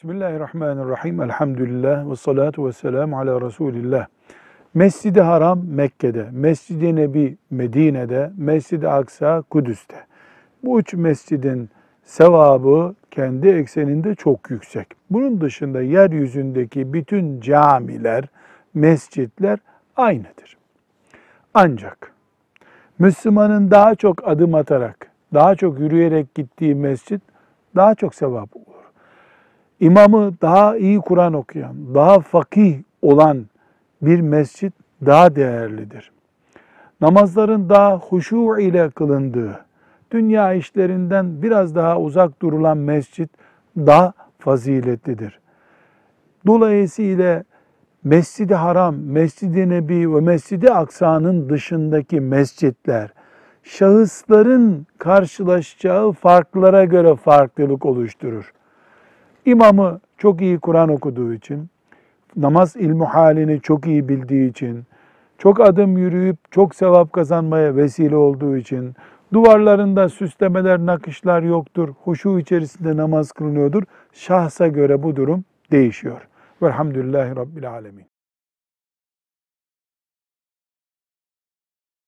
Bismillahirrahmanirrahim. Elhamdülillah ve salatu ve selamu ala Resulillah. Mescid-i Haram Mekke'de, Mescid-i Nebi Medine'de, Mescid-i Aksa Kudüs'te. Bu üç mescidin sevabı kendi ekseninde çok yüksek. Bunun dışında yeryüzündeki bütün camiler, mescitler aynıdır. Ancak Müslümanın daha çok adım atarak, daha çok yürüyerek gittiği mescit daha çok sevap. İmamı daha iyi Kur'an okuyan, daha fakih olan bir mescit daha değerlidir. Namazların daha huşu ile kılındığı, dünya işlerinden biraz daha uzak durulan mescit daha faziletlidir. Dolayısıyla Mescid-i Haram, Mescid-i Nebi ve Mescid-i Aksa'nın dışındaki mescitler, şahısların karşılaşacağı farklara göre farklılık oluşturur. İmamı çok iyi Kur'an okuduğu için, namaz ilmu halini çok iyi bildiği için, çok adım yürüyüp çok sevap kazanmaya vesile olduğu için, duvarlarında süslemeler, nakışlar yoktur, huşu içerisinde namaz kılınıyordur. Şahsa göre bu durum değişiyor. Velhamdülillahi Rabbil Alemin.